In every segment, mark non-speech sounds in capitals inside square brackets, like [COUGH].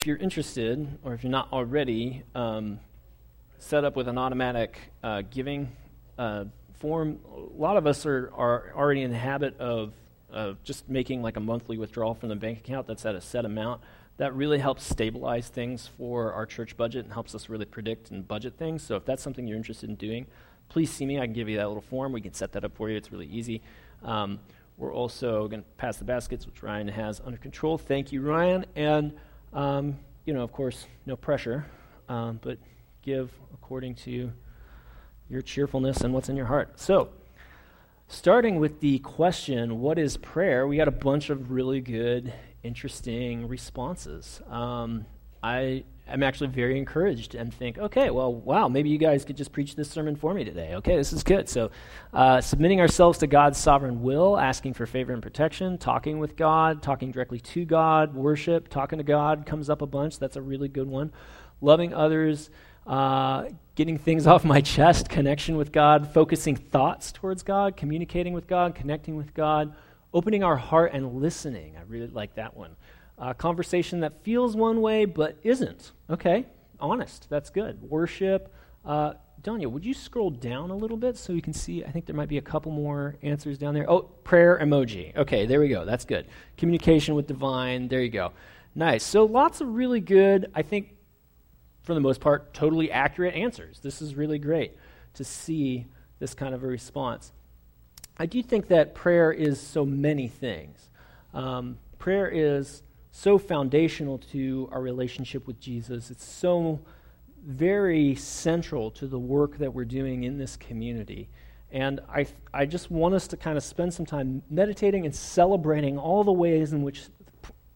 if you're interested, or if you're not already, um, set up with an automatic uh, giving uh, form. A lot of us are, are already in the habit of uh, just making like a monthly withdrawal from the bank account that's at a set amount. That really helps stabilize things for our church budget and helps us really predict and budget things. So if that's something you're interested in doing, please see me. I can give you that little form. We can set that up for you. It's really easy. Um, we're also going to pass the baskets, which Ryan has under control. Thank you, Ryan. And um, you know, of course, no pressure, um, but give according to your cheerfulness and what's in your heart. So, starting with the question, what is prayer? We got a bunch of really good, interesting responses. Um, I am actually very encouraged and think, okay, well, wow, maybe you guys could just preach this sermon for me today. Okay, this is good. So, uh, submitting ourselves to God's sovereign will, asking for favor and protection, talking with God, talking directly to God, worship, talking to God comes up a bunch. That's a really good one. Loving others, uh, getting things [LAUGHS] off my chest, connection with God, focusing thoughts towards God, communicating with God, connecting with God, opening our heart and listening. I really like that one. A conversation that feels one way but isn't. Okay, honest. That's good. Worship. Uh, Danya, would you scroll down a little bit so you can see? I think there might be a couple more answers down there. Oh, prayer emoji. Okay, there we go. That's good. Communication with divine. There you go. Nice. So lots of really good, I think, for the most part, totally accurate answers. This is really great to see this kind of a response. I do think that prayer is so many things. Um, prayer is so foundational to our relationship with Jesus. It's so very central to the work that we're doing in this community. And I, I just want us to kind of spend some time meditating and celebrating all the ways in which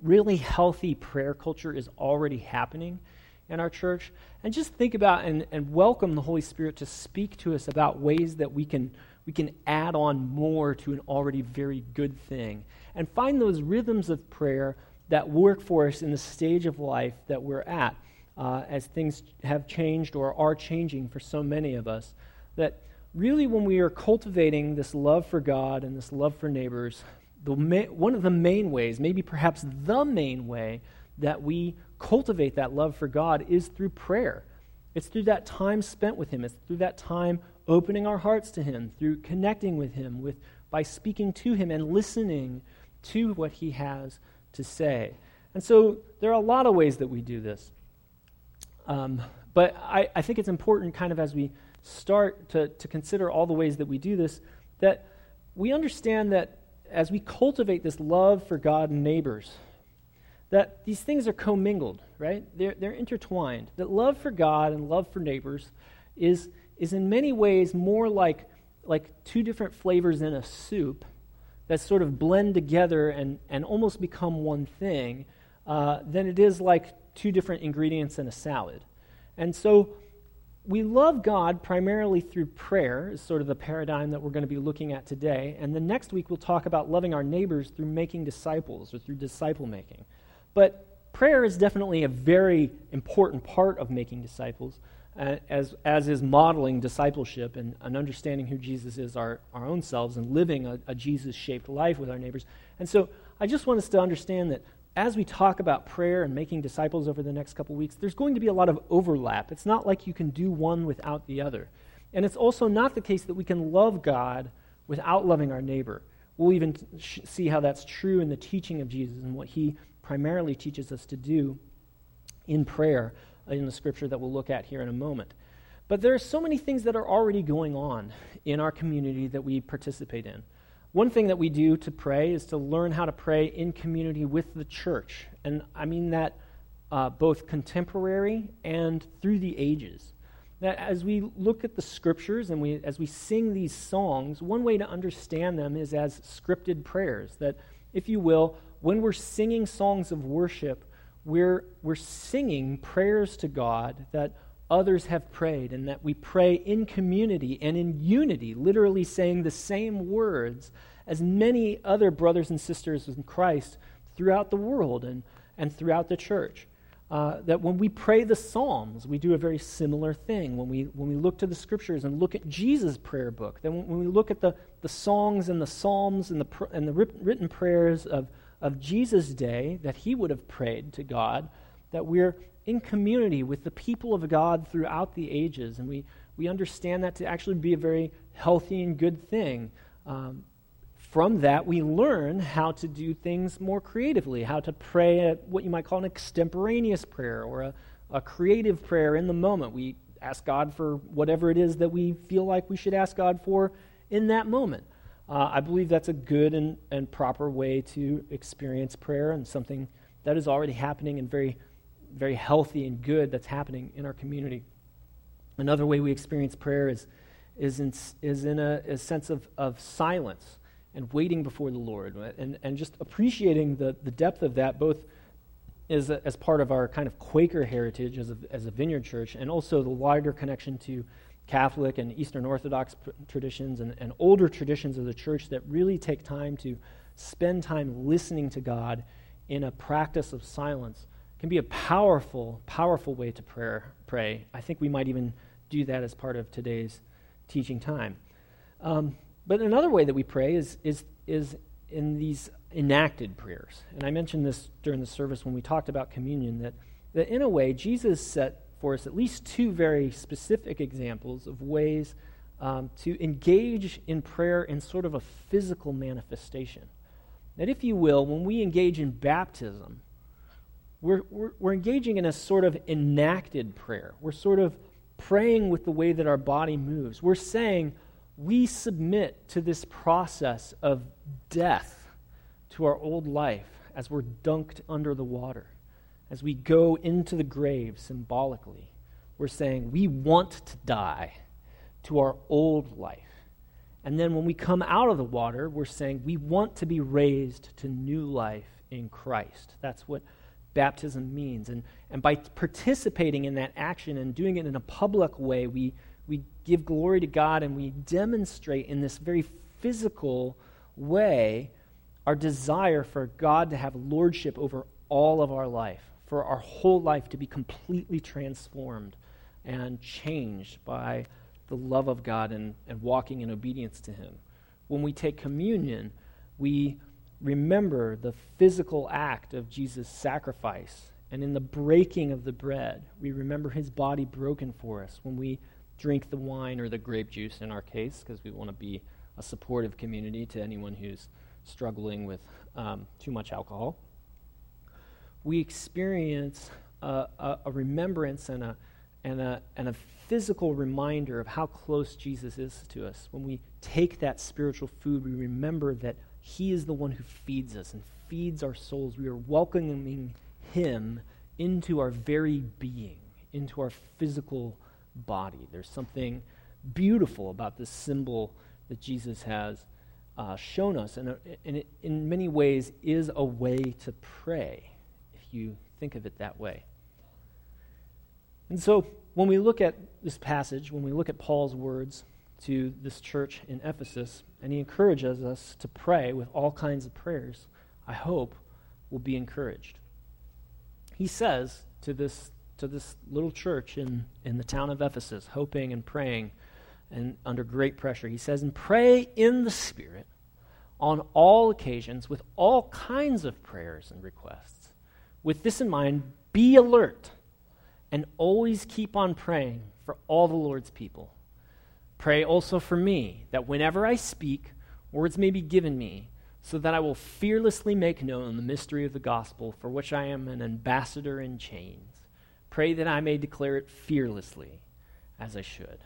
really healthy prayer culture is already happening in our church. And just think about and, and welcome the Holy Spirit to speak to us about ways that we can, we can add on more to an already very good thing. And find those rhythms of prayer that work for us in the stage of life that we're at uh, as things have changed or are changing for so many of us. That really, when we are cultivating this love for God and this love for neighbors, the ma- one of the main ways, maybe perhaps the main way, that we cultivate that love for God is through prayer. It's through that time spent with Him. It's through that time opening our hearts to Him, through connecting with Him, with, by speaking to Him and listening to what He has to say. And so there are a lot of ways that we do this. Um, but I, I think it's important, kind of as we start to, to consider all the ways that we do this, that we understand that as we cultivate this love for God and neighbors, that these things are commingled, right? They're, they're intertwined. That love for God and love for neighbors is, is in many ways more like, like two different flavors in a soup that sort of blend together and, and almost become one thing uh, than it is like two different ingredients in a salad. And so we love God primarily through prayer, is sort of the paradigm that we're going to be looking at today. And the next week we'll talk about loving our neighbors through making disciples or through disciple making. But prayer is definitely a very important part of making disciples as, as is modeling discipleship and, and, understanding who Jesus is our, our own selves and living a, a Jesus shaped life with our neighbors. And so I just want us to understand that as we talk about prayer and making disciples over the next couple weeks, there's going to be a lot of overlap. It's not like you can do one without the other. And it's also not the case that we can love God without loving our neighbor. We'll even sh- see how that's true in the teaching of Jesus and what he primarily teaches us to do in prayer in the scripture that we'll look at here in a moment. But there are so many things that are already going on in our community that we participate in. One thing that we do to pray is to learn how to pray in community with the church. And I mean that uh, both contemporary and through the ages. That as we look at the scriptures and we, as we sing these songs, one way to understand them is as scripted prayers. That, if you will, when we're singing songs of worship, we're, we're singing prayers to God that others have prayed, and that we pray in community and in unity, literally saying the same words as many other brothers and sisters in Christ throughout the world and, and throughout the church. Uh, that when we pray the Psalms, we do a very similar thing. When we, when we look to the scriptures and look at Jesus' prayer book, then when, we look at the, the songs and the Psalms and the, and the written prayers of of Jesus' day that he would have prayed to God, that we're in community with the people of God throughout the ages. And we, we understand that to actually be a very healthy and good thing. Um, from that, we learn how to do things more creatively, how to pray what you might call an extemporaneous prayer or a, a creative prayer in the moment. We ask God for whatever it is that we feel like we should ask God for in that moment. Uh, I believe that's a good and, and proper way to experience prayer and something that is already happening and very, very healthy and good that's happening in our community. Another way we experience prayer is, is in, is in a, a sense of, of silence and waiting before the Lord and, and just appreciating the, the depth of that, both as, a, as part of our kind of Quaker heritage as a, as a vineyard church and also the wider connection to Catholic and Eastern Orthodox traditions and, and older traditions of the church that really take time to spend time listening to God in a practice of silence can be a powerful, powerful way to prayer, pray. I think we might even do that as part of today's teaching time. Um, but another way that we pray is, is, is in these enacted prayers. And I mentioned this during the service when we talked about communion that, that in a way, Jesus set for us at least two very specific examples of ways um, to engage in prayer in sort of a physical manifestation. That, if you will, when we engage in baptism, we're, we're, we're engaging in a sort of enacted prayer. We're sort of praying with the way that our body moves. We're saying, we submit to this process of death to our old life as we're dunked under the water. As we go into the grave symbolically, we're saying we want to die to our old life. And then when we come out of the water, we're saying we want to be raised to new life in Christ. That's what baptism means. And, and by participating in that action and doing it in a public way, we, we give glory to God and we demonstrate in this very physical way our desire for God to have lordship over all of our life, for our whole life to be completely transformed and changed by the love of God and, and walking in obedience to Him. When we take communion, we remember the physical act of Jesus' sacrifice. And in the breaking of the bread, we remember His body broken for us. When we drink the wine or the grape juice in our case, because we want to be a supportive community to anyone who's struggling with um, too much alcohol. We experience a, a, a remembrance and a, and, a, and a physical reminder of how close Jesus is to us. When we take that spiritual food, we remember that He is the one who feeds us and feeds our souls. We are welcoming Him into our very being, into our physical body. There's something beautiful about this symbol that Jesus has uh, shown us, and, uh, and it, in many ways is a way to pray, you think of it that way. And so, when we look at this passage, when we look at Paul's words to this church in Ephesus, and he encourages us to pray with all kinds of prayers, I hope we'll be encouraged. He says to this to this little church in, in the town of Ephesus, hoping and praying and under great pressure. He says, And pray in the Spirit on all occasions with all kinds of prayers and requests. With this in mind, be alert and always keep on praying for all the Lord's people. Pray also for me, that whenever I speak, words may be given me, so that I will fearlessly make known the mystery of the gospel, for which I am an ambassador in chains. Pray that I may declare it fearlessly as I should.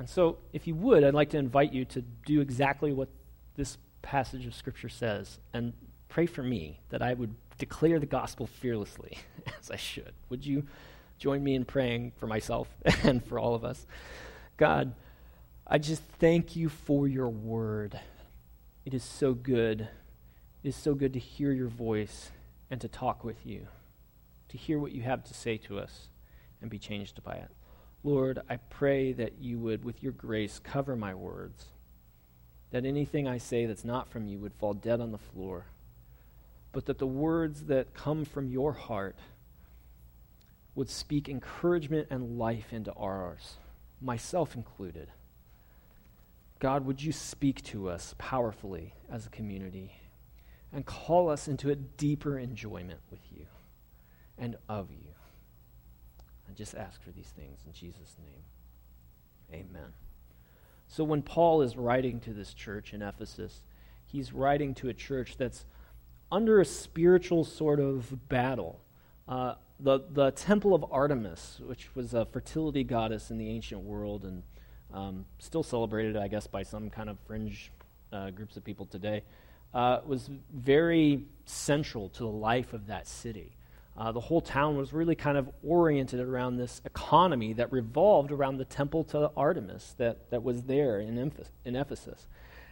And so, if you would, I'd like to invite you to do exactly what this passage of Scripture says and pray for me that I would declare the gospel fearlessly [LAUGHS] as I should. Would you join me in praying for myself [LAUGHS] and for all of us? God, I just thank you for your word. It is so good. It is so good to hear your voice and to talk with you to hear what you have to say to us and be changed by it. Lord, I pray that you would, with your grace, cover my words, that anything I say that's not from you would fall dead on the floor, but that the words that come from your heart would speak encouragement and life into ours, myself included. God, would you speak to us powerfully as a community and call us into a deeper enjoyment with you? and of you. I just ask for these things in Jesus' name. Amen. So when Paul is writing to this church in Ephesus, he's writing to a church that's under a spiritual sort of battle. Uh, the, the temple of Artemis, which was a fertility goddess in the ancient world and um, still celebrated, I guess, by some kind of fringe uh, groups of people today, uh, was very central to the life of that city. Uh, the whole town was really kind of oriented around this economy that revolved around the temple to Artemis that, that was there in, in Ephesus.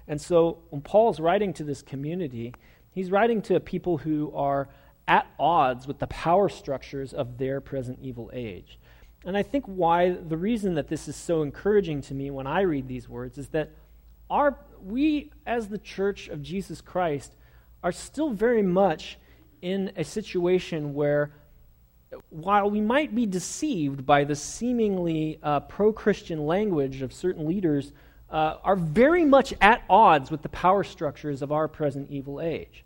And so when Paul's writing to this community, he's writing to people who are at odds with the power structures of their present evil age. And I think why the reason that this is so encouraging to me when I read these words is that our we as the church of Jesus Christ are still very much in a situation where while we might be deceived by the seemingly uh, pro Christian language of certain leaders, uh, are very much at odds with the power structures of our present evil age.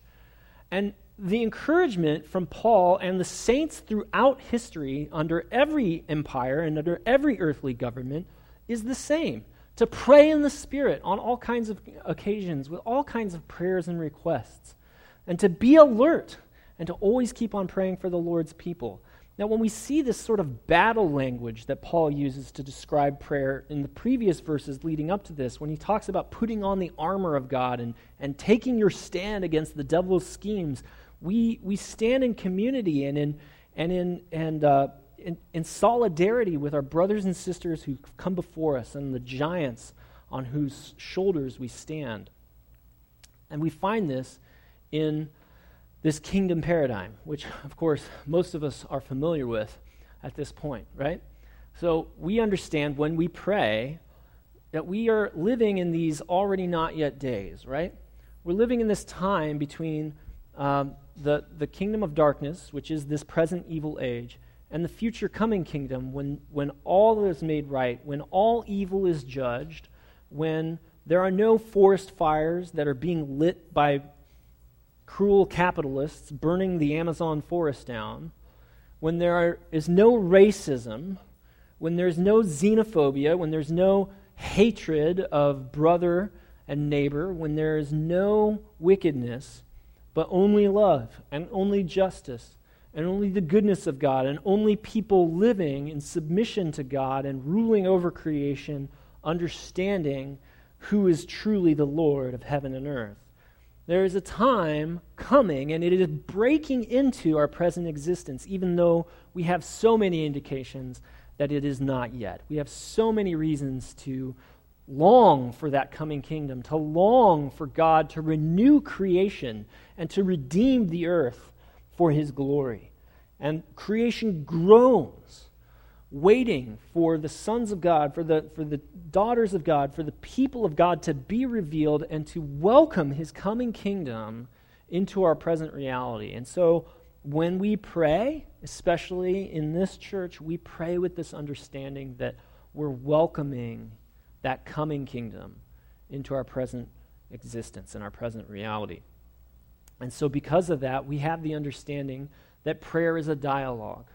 And the encouragement from Paul and the saints throughout history, under every empire and under every earthly government, is the same to pray in the Spirit on all kinds of occasions with all kinds of prayers and requests, and to be alert and to always keep on praying for the Lord's people. Now, when we see this sort of battle language that Paul uses to describe prayer in the previous verses leading up to this, when he talks about putting on the armor of God and, and taking your stand against the devil's schemes, we, we stand in community and in, and in, and, uh, in, in solidarity with our brothers and sisters who come before us and the giants on whose shoulders we stand. And we find this in this kingdom paradigm, which, of course, most of us are familiar with at this point, right? So we understand when we pray that we are living in these already not yet days, right? We're living in this time between um, the, the kingdom of darkness, which is this present evil age, and the future coming kingdom when, when all is made right, when all evil is judged, when there are no forest fires that are being lit by cruel capitalists burning the Amazon forest down, when there are, is no racism, when there's no xenophobia, when there's no hatred of brother and neighbor, when there is no wickedness, but only love and only justice and only the goodness of God and only people living in submission to God and ruling over creation, understanding who is truly the Lord of heaven and earth. There is a time coming, and it is breaking into our present existence, even though we have so many indications that it is not yet. We have so many reasons to long for that coming kingdom, to long for God to renew creation and to redeem the earth for his glory. And creation groans, waiting for the sons of God, for the, for the daughters of God, for the people of God to be revealed and to welcome his coming kingdom into our present reality. And so when we pray, especially in this church, we pray with this understanding that we're welcoming that coming kingdom into our present existence and our present reality. And so, because of that, we have the understanding that prayer is a dialogue,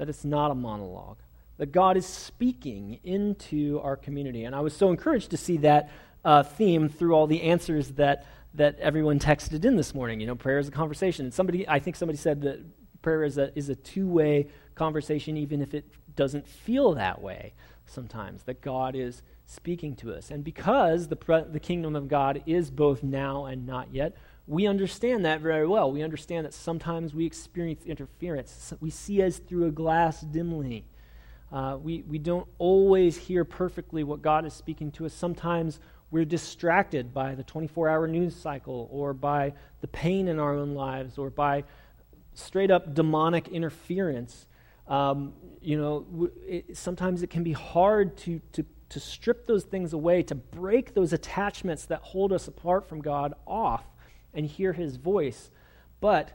that it's not a monologue, that God is speaking into our community. And I was so encouraged to see that uh, theme through all the answers that, that everyone texted in this morning. You know, prayer is a conversation. And somebody, I think somebody said that prayer is a, is a two way conversation, even if it doesn't feel that way sometimes, that God is speaking to us. And because the, pre- the kingdom of God is both now and not yet, we understand that very well. We understand that sometimes we experience interference. We see as through a glass dimly. Uh, we, we don't always hear perfectly what God is speaking to us. Sometimes we're distracted by the 24 hour news cycle or by the pain in our own lives or by straight up demonic interference. Um, you know, it, sometimes it can be hard to, to to strip those things away, to break those attachments that hold us apart from God off and hear His voice. But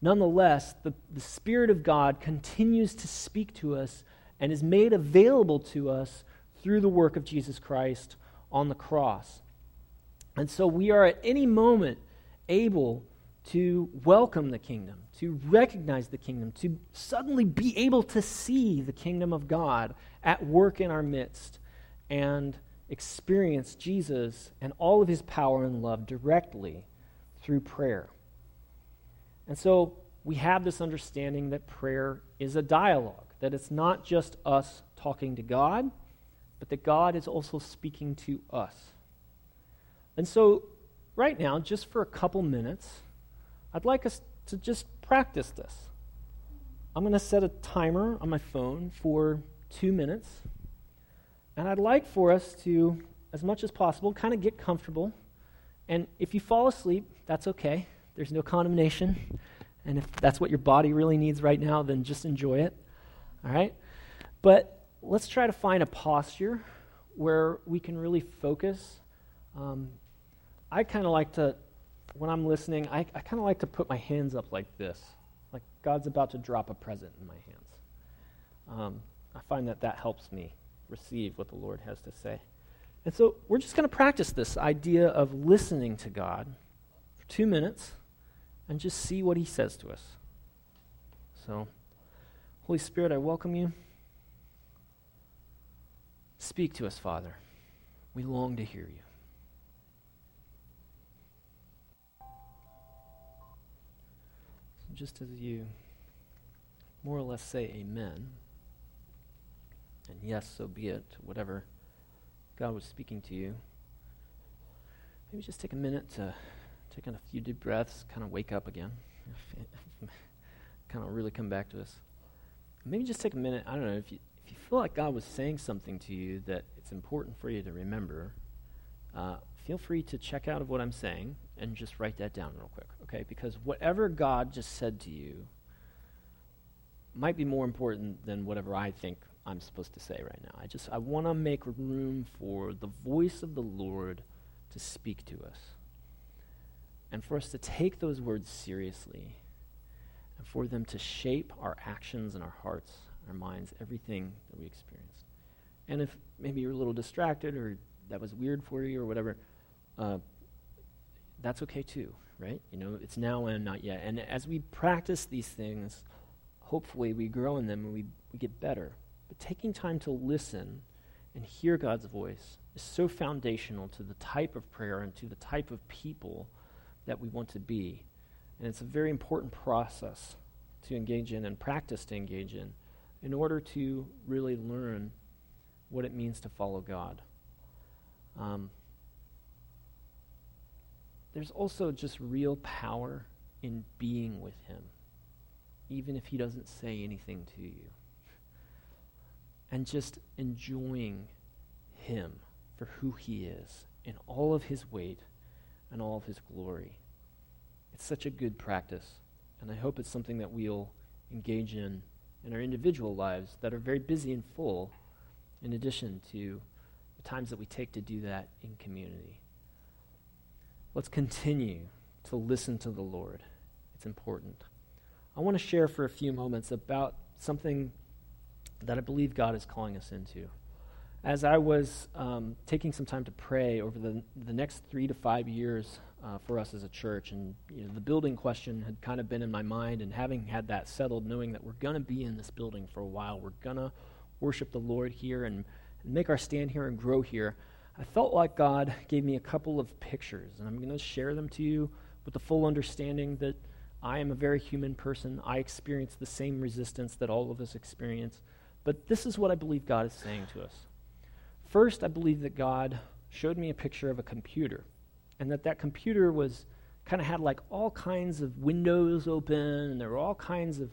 nonetheless, the, the Spirit of God continues to speak to us and is made available to us through the work of Jesus Christ on the cross. And so we are at any moment able to welcome the kingdom, to recognize the kingdom, to suddenly be able to see the kingdom of God at work in our midst and experience Jesus and all of his power and love directly through prayer. And so we have this understanding that prayer is a dialogue, that it's not just us talking to God, but that God is also speaking to us. And so, right now, just for a couple minutes, I'd like us to just practice this. I'm going to set a timer on my phone for two minutes. And I'd like for us to, as much as possible, kind of get comfortable. And if you fall asleep, that's okay. There's no condemnation. And if that's what your body really needs right now, then just enjoy it. All right? But let's try to find a posture where we can really focus. Um, I kind of like to, when I'm listening, I, I kind of like to put my hands up like this, like God's about to drop a present in my hands. Um, I find that that helps me receive what the Lord has to say. And so we're just going to practice this idea of listening to God two minutes and just see what He says to us. So, Holy Spirit, I welcome you. Speak to us, Father. We long to hear you. Just as you more or less say amen, and yes, so be it, whatever God was speaking to you, maybe just take a minute to take in a few deep breaths, kind of wake up again, [LAUGHS] kind of really come back to us. Maybe just take a minute, I don't know, if you, if you feel like God was saying something to you that it's important for you to remember, uh, feel free to check out of what I'm saying and just write that down real quick, okay? Because whatever God just said to you might be more important than whatever I think I'm supposed to say right now. I just I want to make room for the voice of the Lord to speak to us. And for us to take those words seriously and for them to shape our actions and our hearts, our minds, everything that we experience. And if maybe you're a little distracted or that was weird for you or whatever, uh, that's okay too, right? You know, it's now and not yet. And as we practice these things, hopefully we grow in them and we, we get better. But taking time to listen and hear God's voice is so foundational to the type of prayer and to the type of people that we want to be. And it's a very important process to engage in and practice to engage in in order to really learn what it means to follow God. Um, there's also just real power in being with Him, even if He doesn't say anything to you and just enjoying Him for who He is in all of His weight and all of His glory. It's such a good practice, and I hope it's something that we'll engage in in our individual lives that are very busy and full, in addition to the times that we take to do that in community. Let's continue to listen to the Lord. It's important. I want to share for a few moments about something that I believe God is calling us into. As I was um, taking some time to pray over the, the next three to five years uh, for us as a church, and you know, the building question had kind of been in my mind, and having had that settled, knowing that we're going to be in this building for a while, we're going to worship the Lord here and, and make our stand here and grow here, I felt like God gave me a couple of pictures, and I'm going to share them to you with the full understanding that I am a very human person. I experience the same resistance that all of us experience. But this is what I believe God is saying to us. First, I believe that God showed me a picture of a computer, and that that computer was kind of had like all kinds of windows open, and there were all kinds of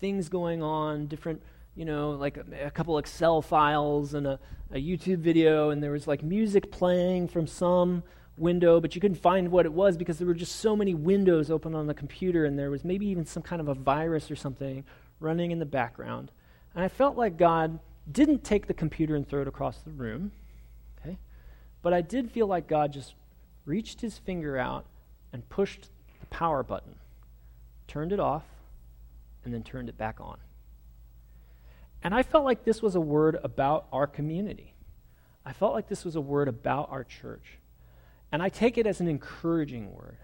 things going on, different, you know, like a, a couple Excel files and a, a YouTube video, and there was like music playing from some window, but you couldn't find what it was because there were just so many windows open on the computer, and there was maybe even some kind of a virus or something running in the background. And I felt like God didn't take the computer and throw it across the room, okay? But I did feel like God just reached his finger out and pushed the power button, turned it off, and then turned it back on. And I felt like this was a word about our community. I felt like this was a word about our church. And I take it as an encouraging word.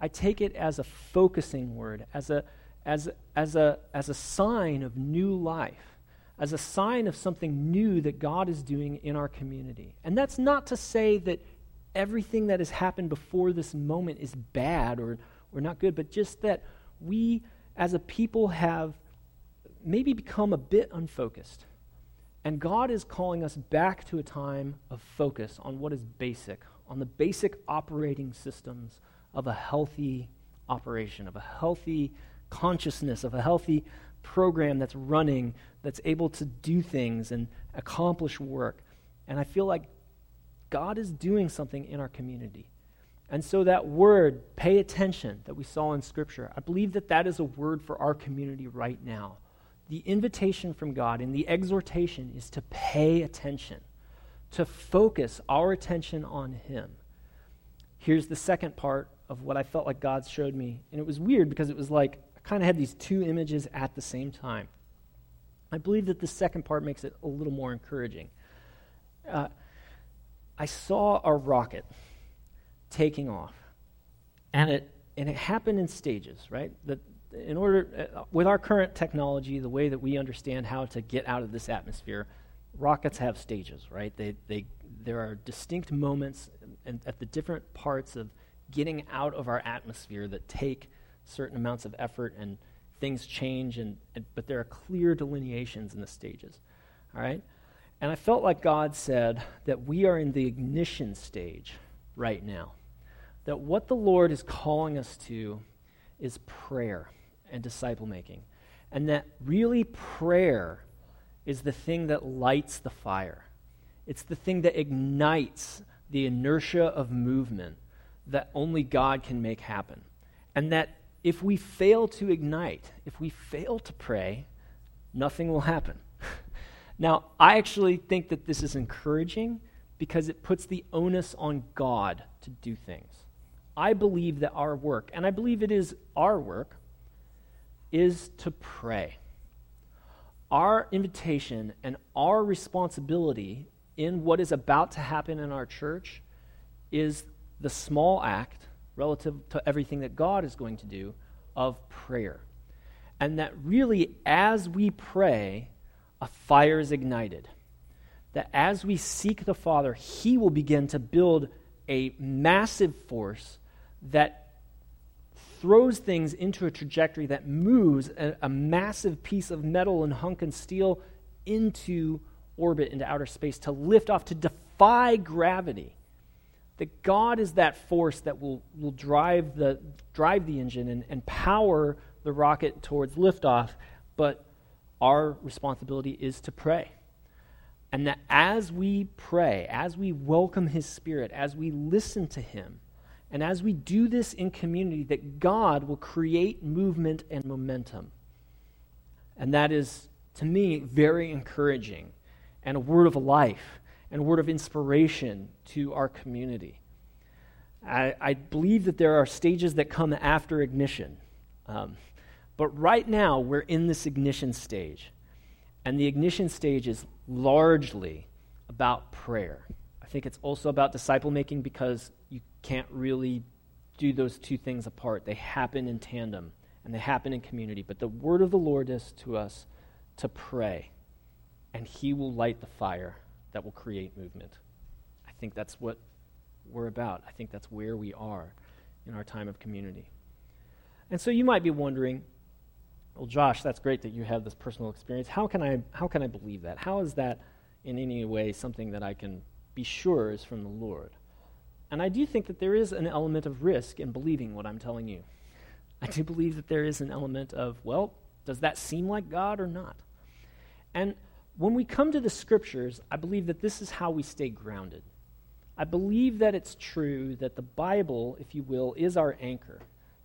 I take it as a focusing word, as a, as, as, a, as a sign of new life, as a sign of something new that God is doing in our community. And that's not to say that everything that has happened before this moment is bad or, or not good, but just that we as a people have maybe become a bit unfocused. And God is calling us back to a time of focus on what is basic, on the basic operating systems of a healthy operation, of a healthy consciousness, of a healthy program that's running, that's able to do things and accomplish work. And I feel like God is doing something in our community. And so, that word, pay attention, that we saw in Scripture, I believe that that is a word for our community right now. The invitation from God and the exhortation is to pay attention, to focus our attention on Him. Here's the second part of what I felt like God showed me. And it was weird because it was like Kind of had these two images at the same time. I believe that the second part makes it a little more encouraging. Uh, I saw a rocket taking off, and it and it happened in stages, right? That in order uh, with our current technology, the way that we understand how to get out of this atmosphere, rockets have stages, right? They they there are distinct moments and at the different parts of getting out of our atmosphere that take certain amounts of effort and things change and, and but there are clear delineations in the stages. All right? And I felt like God said that we are in the ignition stage right now. That what the Lord is calling us to is prayer and disciple making. And that really prayer is the thing that lights the fire. It's the thing that ignites the inertia of movement that only God can make happen. And that if we fail to ignite, if we fail to pray, nothing will happen. [LAUGHS] Now, I actually think that this is encouraging because it puts the onus on God to do things. I believe that our work, and I believe it is our work, is to pray. Our invitation and our responsibility in what is about to happen in our church is the small act relative to everything that God is going to do of prayer. And that really, as we pray, a fire is ignited. That as we seek the Father, He will begin to build a massive force that throws things into a trajectory that moves a, a, massive piece of metal and hunk and steel into orbit, into outer space, to lift off, to defy gravity. That God is that force that will, will drive, the, drive the engine and, and power the rocket towards liftoff, but our responsibility is to pray. And that as we pray, as we welcome His Spirit, as we listen to Him, and as we do this in community, that God will create movement and momentum. And that is, to me, very encouraging and a word of life and word of inspiration to our community. I, I believe that there are stages that come after ignition. Um, but right now, we're in this ignition stage. And the ignition stage is largely about prayer. I think it's also about disciple making because you can't really do those two things apart. They happen in tandem and they happen in community. But the word of the Lord is to us to pray, and He will light the fire that will create movement. I think that's what we're about. I think that's where we are in our time of community. And so you might be wondering, well, Josh, that's great that you have this personal experience. How can I, how can I believe that? How is that in any way something that I can be sure is from the Lord? And I do think that there is an element of risk in believing what I'm telling you. I do believe that there is an element of, well, does that seem like God or not? And when we come to the scriptures, I believe that this is how we stay grounded. I believe that it's true that the Bible, if you will, is our anchor.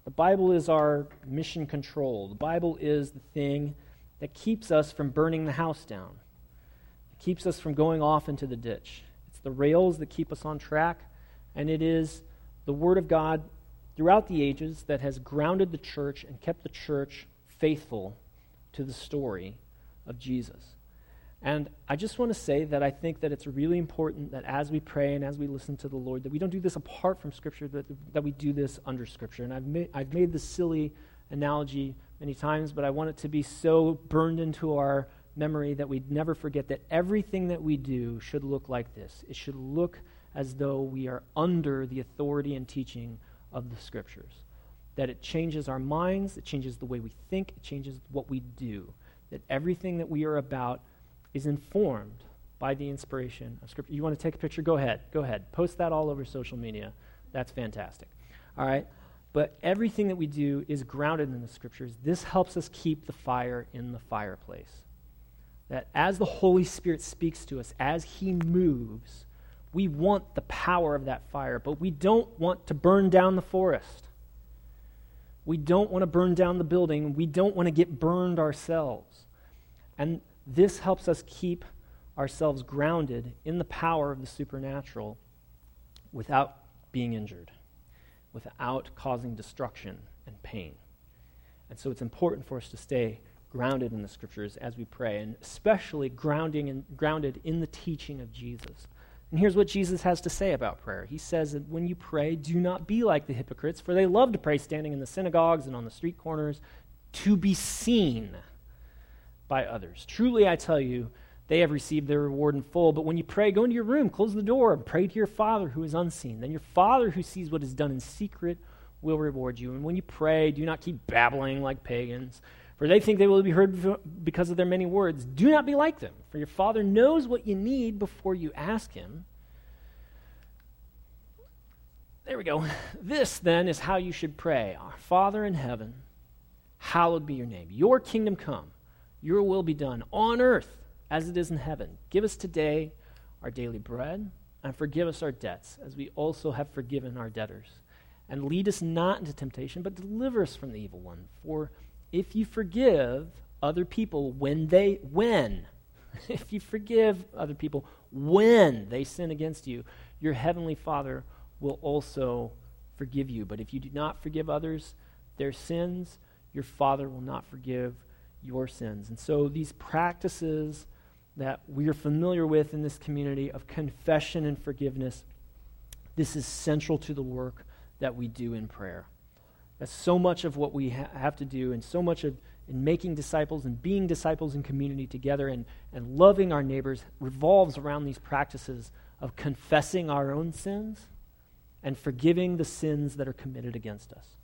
The Bible is our mission control. The Bible is the thing that keeps us from burning the house down, it keeps us from going off into the ditch. It's the rails that keep us on track, and it is the Word of God throughout the ages that has grounded the church and kept the church faithful to the story of Jesus. And I just want to say that I think that it's really important that as we pray and as we listen to the Lord, that we don't do this apart from Scripture, that, that we do this under Scripture. And I've, ma- I've made this silly analogy many times, but I want it to be so burned into our memory that we never forget that everything that we do should look like this. It should look as though we are under the authority and teaching of the Scriptures. That it changes our minds, it changes the way we think, it changes what we do. That everything that we are about is informed by the inspiration of Scripture. You want to take a picture? Go ahead. Go ahead. Post that all over social media. That's fantastic. All right? But everything that we do is grounded in the Scriptures. This helps us keep the fire in the fireplace. That as the Holy Spirit speaks to us, as He moves, we want the power of that fire, but we don't want to burn down the forest. We don't want to burn down the building. We don't want to get burned ourselves. And this helps us keep ourselves grounded in the power of the supernatural without being injured, without causing destruction and pain. And so it's important for us to stay grounded in the scriptures as we pray, and especially grounding and grounded in the teaching of Jesus. And here's what Jesus has to say about prayer. He says that when you pray, do not be like the hypocrites, for they love to pray standing in the synagogues and on the street corners to be seen by others. Truly, I tell you, they have received their reward in full. But when you pray, go into your room, close the door, and pray to your Father who is unseen. Then your Father who sees what is done in secret will reward you. And when you pray, do not keep babbling like pagans, for they think they will be heard because of their many words. Do not be like them, for your Father knows what you need before you ask Him. There we go. [LAUGHS] This, then, is how you should pray Our Father in heaven, hallowed be your name. Your kingdom come. Your will be done on earth as it is in heaven. Give us today our daily bread, and forgive us our debts, as we also have forgiven our debtors. And lead us not into temptation, but deliver us from the evil one. For if you forgive other people when they, when, [LAUGHS] if you forgive other people when they sin against you, your heavenly Father will also forgive you. But if you do not forgive others their sins, your Father will not forgive your sins. And so these practices that we are familiar with in this community of confession and forgiveness, this is central to the work that we do in prayer. That's so much of what we ha- have to do, and so much of in making disciples and being disciples in community together and, and loving our neighbors revolves around these practices of confessing our own sins and forgiving the sins that are committed against us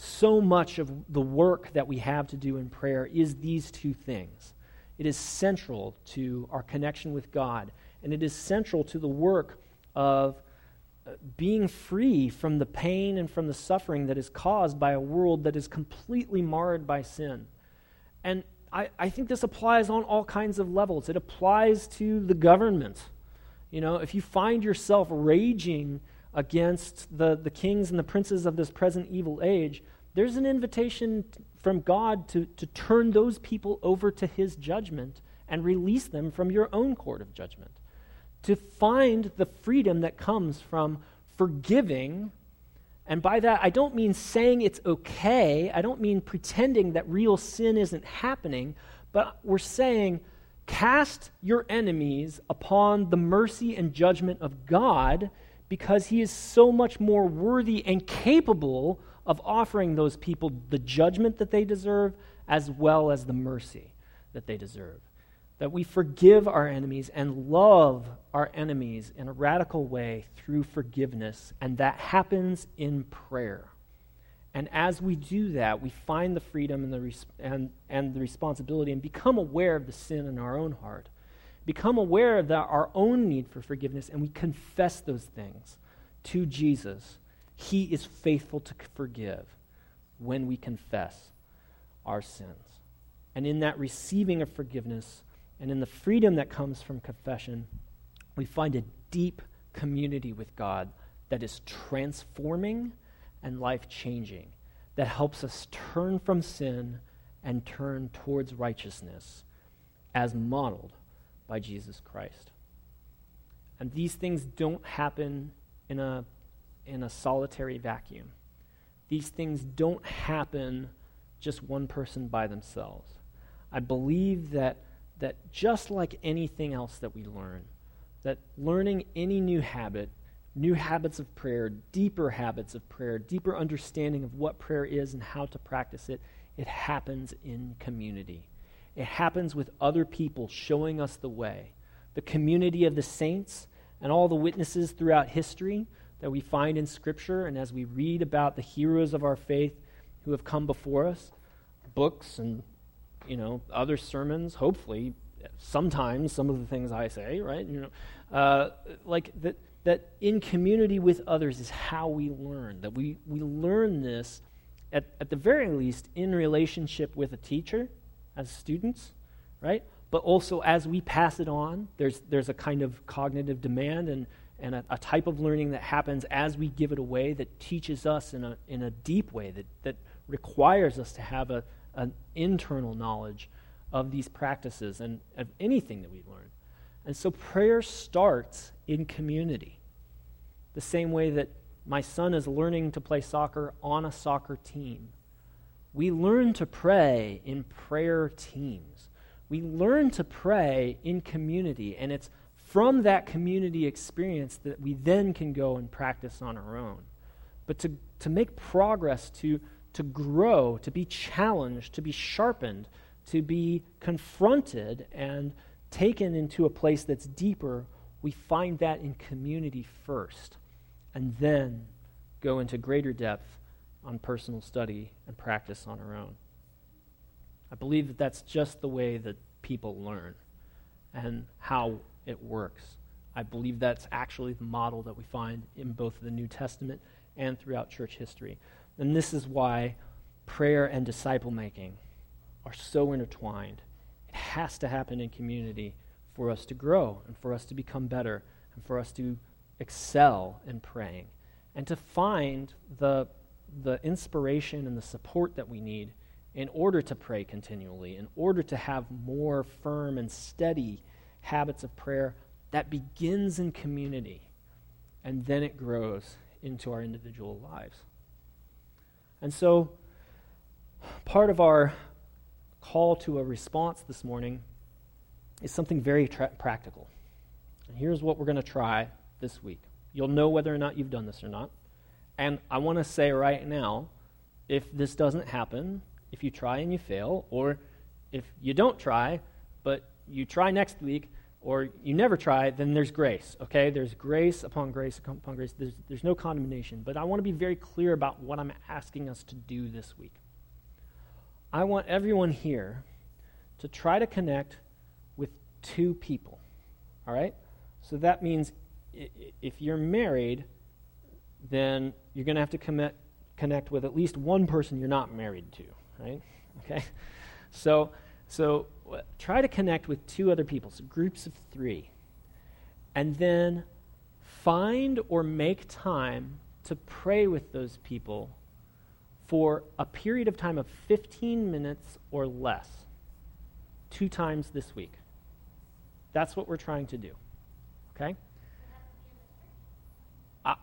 so much of the work that we have to do in prayer is these two things. It is central to our connection with God, and it is central to the work of uh, being free from the pain and from the suffering that is caused by a world that is completely marred by sin. And I, I think this applies on all kinds of levels. It applies to the government. You know, if you find yourself raging against the, the kings and the princes of this present evil age, there's an invitation from God to, to turn those people over to his judgment and release them from your own court of judgment. To find the freedom that comes from forgiving. And by that, I don't mean saying it's okay. I don't mean pretending that real sin isn't happening. But we're saying, cast your enemies upon the mercy and judgment of God because he is so much more worthy and capable of offering those people the judgment that they deserve as well as the mercy that they deserve. That we forgive our enemies and love our enemies in a radical way through forgiveness, and that happens in prayer. And as we do that, we find the freedom and the, res- and, and the responsibility and become aware of the sin in our own heart become aware of the, our own need for forgiveness, and we confess those things to Jesus. He is faithful to forgive when we confess our sins. And in that receiving of forgiveness and in the freedom that comes from confession, we find a deep community with God that is transforming and life changing, that helps us turn from sin and turn towards righteousness as modeled by Jesus Christ. And these things don't happen in a, in a solitary vacuum. These things don't happen just one person by themselves. I believe that that just like anything else that we learn, that learning any new habit, new habits of prayer, deeper habits of prayer, deeper understanding of what prayer is and how to practice it, it happens in community. It happens with other people showing us the way. The community of the saints and all the witnesses throughout history that we find in Scripture, and as we read about the heroes of our faith who have come before us, books and you know other sermons, hopefully, sometimes some of the things I say, right? You know, uh, like that. That in community with others is how we learn. That we, we learn this at, at the very least in relationship with a teacher as students, right? But also as we pass it on, there's, there's a kind of cognitive demand and, and a, a, type of learning that happens as we give it away that teaches us in a, in a deep way, that, that requires us to have a, an internal knowledge of these practices and of anything that we learn. And so prayer starts in community. The same way that my son is learning to play soccer on a soccer team. We learn to pray in prayer teams. We learn to pray in community, and it's from that community experience that we then can go and practice on our own. But to, to make progress, to, to grow, to be challenged, to be sharpened, to be confronted and taken into a place that's deeper, we find that in community first, and then go into greater depth on personal study and practice on our own. I believe that that's just the way that people learn and how it works. I believe that's actually the model that we find in both the New Testament and throughout church history. And this is why prayer and disciple making are so intertwined. It has to happen in community for us to grow and for us to become better and for us to excel in praying and to find the, the inspiration and the support that we need in order to pray continually, in order to have more firm and steady habits of prayer that begins in community and then it grows into our individual lives. And so, part of our call to a response this morning is something very tra- practical. And here's what we're going to try this week. You'll know whether or not you've done this or not. And I want to say right now if this doesn't happen, if you try and you fail, or if you don't try, but you try next week, or you never try, then there's grace, okay? There's grace upon grace upon grace. There's, there's no condemnation. But I want to be very clear about what I'm asking us to do this week. I want everyone here to try to connect with two people, all right? So that means if you're married, then you're going to have to commit, connect with at least one person you're not married to, right? Okay? [LAUGHS] So, so try to connect with two other people, so groups of three. And then find or make time to pray with those people for a period of time of 15 minutes or less, two times this week. That's what we're trying to do. Okay?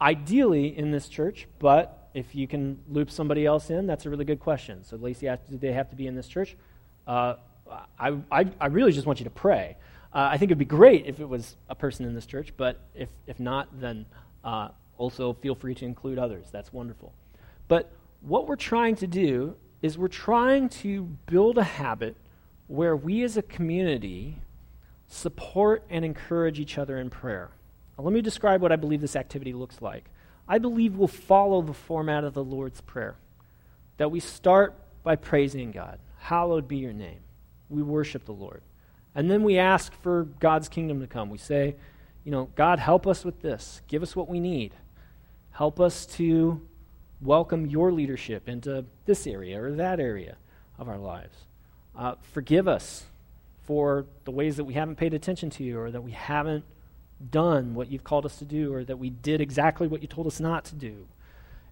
Ideally in this church, but if you can loop somebody else in, that's a really good question. So, Lacey asked, do they have to be in this church? Uh, I, I, I, really just want you to pray. Uh, I think it would be great if it was a person in this church, but if, if not, then uh, also feel free to include others. That's wonderful. But what we're trying to do is we're trying to build a habit where we as a community support and encourage each other in prayer. Now, let me describe what I believe this activity looks like. I believe we'll follow the format of the Lord's Prayer. That we start by praising God. Hallowed be your name. We worship the Lord. And then we ask for God's kingdom to come. We say, you know, God, help us with this. Give us what we need. Help us to welcome your leadership into this area or that area of our lives. Uh, forgive us for the ways that we haven't paid attention to you or that we haven't done what you've called us to do or that we did exactly what you told us not to do.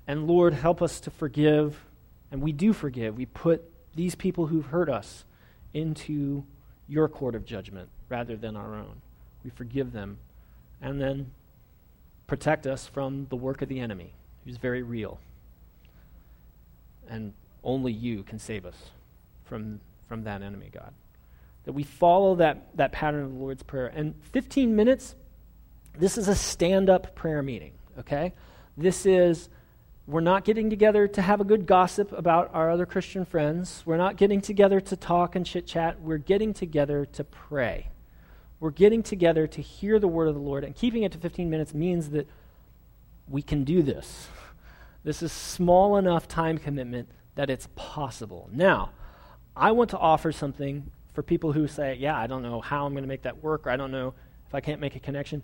And Lord, help us to forgive, and we do forgive. We put these people who've hurt us into your court of judgment rather than our own. We forgive them and then protect us from the work of the enemy, who's very real. And only you can save us from, from that enemy, God. that we follow that, that pattern of the Lord's Prayer. And 15 minutes, this is a stand up prayer meeting, okay? This is, we're not getting together to have a good gossip about our other Christian friends. We're not getting together to talk and chit chat. We're getting together to pray. We're getting together to hear the word of the Lord. And keeping it to 15 minutes means that we can do this. This is small enough time commitment that it's possible. Now, I want to offer something for people who say, yeah, I don't know how I'm going to make that work, or I don't know if I can't make a connection.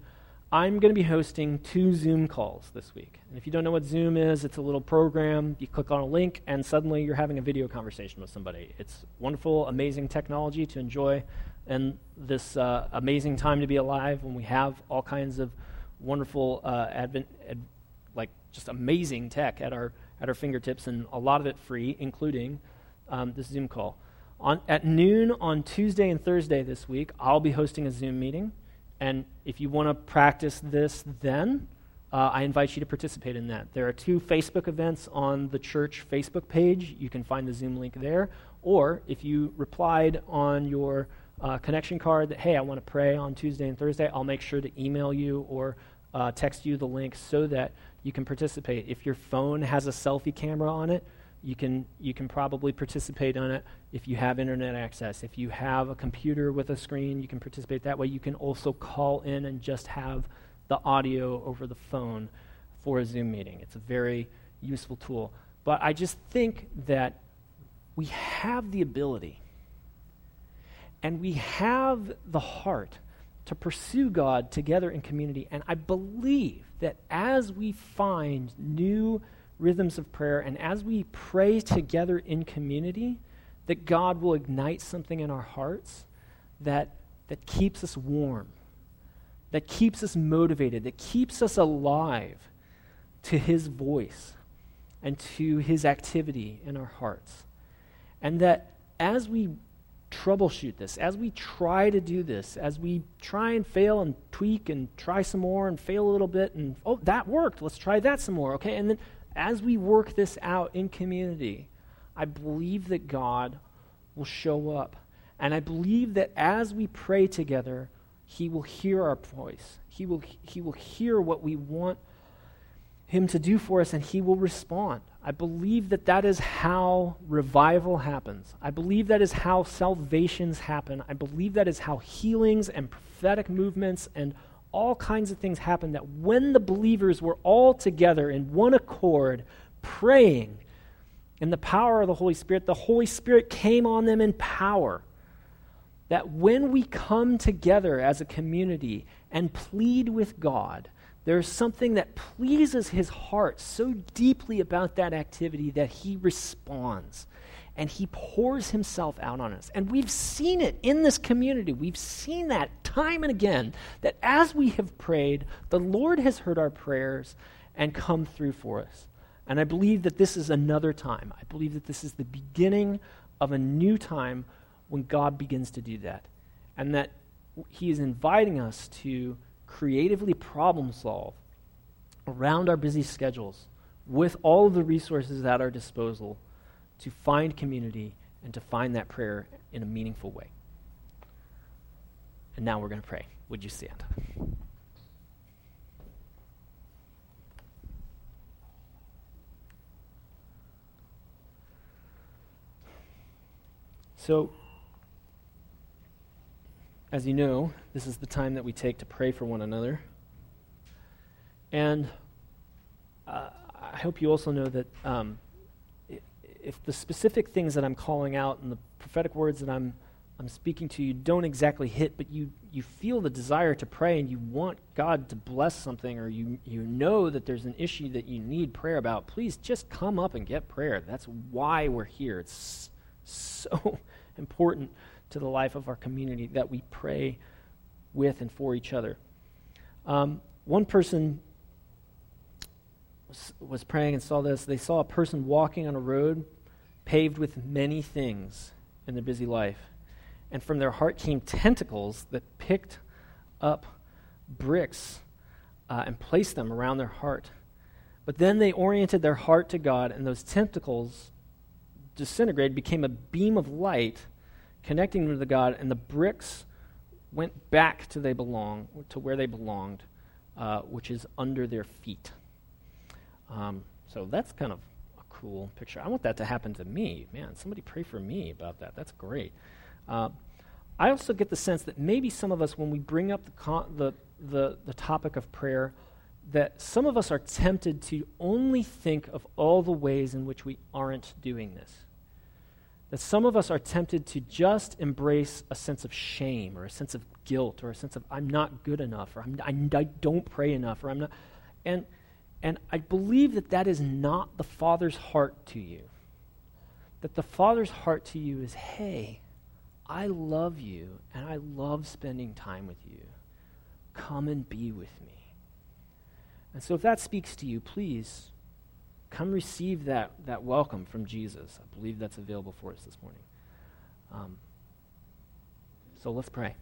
I'm going to be hosting two Zoom calls this week. And if you don't know what Zoom is, it's a little program. You click on a link, and suddenly you're having a video conversation with somebody. It's wonderful, amazing technology to enjoy, and this uh, amazing time to be alive when we have all kinds of wonderful, uh, advent, ad, like just amazing tech at our at our fingertips, and a lot of it free, including um, this Zoom call. On, at noon on Tuesday and Thursday this week, I'll be hosting a Zoom meeting. And if you want to practice this then, uh, I invite you to participate in that. There are two Facebook events on the church Facebook page. You can find the Zoom link there. Or if you replied on your uh, connection card that, hey, I want to pray on Tuesday and Thursday, I'll make sure to email you or uh, text you the link so that you can participate. If your phone has a selfie camera on it, you can, you can probably participate on it if you have internet access. If you have a computer with a screen, you can participate that way. You can also call in and just have the audio over the phone for a Zoom meeting. It's a very useful tool. But I just think that we have the ability and we have the heart to pursue God together in community. And I believe that as we find new rhythms of prayer, and as we pray together in community, that God will ignite something in our hearts that, that keeps us warm, that keeps us motivated, that keeps us alive to His voice and to His activity in our hearts. And that as we troubleshoot this, as we try to do this, as we try and fail and tweak and try some more and fail a little bit and, oh, that worked, let's try that some more, okay? And then as we work this out in community, I believe that God will show up. And I believe that as we pray together, He will hear our voice. He will, he will hear what we want Him to do for us, and He will respond. I believe that that is how revival happens. I believe that is how salvations happen. I believe that is how healings and prophetic movements and all kinds of things happened that when the believers were all together in one accord, praying in the power of the Holy Spirit, the Holy Spirit came on them in power. That when we come together as a community and plead with God, there's something that pleases his heart so deeply about that activity that he responds and he pours himself out on us. And we've seen it in this community. We've seen that time and again that as we have prayed, the Lord has heard our prayers and come through for us. And I believe that this is another time. I believe that this is the beginning of a new time when God begins to do that. And that he is inviting us to creatively problem solve around our busy schedules with all of the resources at our disposal to find community and to find that prayer in a meaningful way. And now we're going to pray. Would you stand? So, as you know, this is the time that we take to pray for one another. And uh, I hope you also know that um, if the specific things that I'm calling out and the prophetic words that I'm, I'm speaking to you don't exactly hit, but you, you feel the desire to pray and you want God to bless something or you, you know that there's an issue that you need prayer about, please just come up and get prayer. That's why we're here. It's so [LAUGHS] important to the life of our community that we pray with and for each other. Um, one person was, praying and saw this. They saw a person walking on a road paved with many things in their busy life. And from their heart came tentacles that picked up bricks uh, and placed them around their heart. But then they oriented their heart to God, and those tentacles disintegrated, became a beam of light, connecting them to God, and the bricks went back to they belong to where they belonged, uh, which is under their feet. Um, so that's kind of a cool picture. I want that to happen to me. Man, somebody pray for me about that. That's great. Uh, I also get the sense that maybe some of us, when we bring up the, con- the, the, the topic of prayer, that some of us are tempted to only think of all the ways in which we aren't doing this. That some of us are tempted to just embrace a sense of shame or a sense of guilt or a sense of I'm not good enough or I, I don't pray enough or I'm not. And, and I believe that that is not the Father's heart to you. That the Father's heart to you is hey, I love you and I love spending time with you. Come and be with me. And so if that speaks to you, please come receive that, that welcome from Jesus. I believe that's available for us this morning. Um, so let's pray.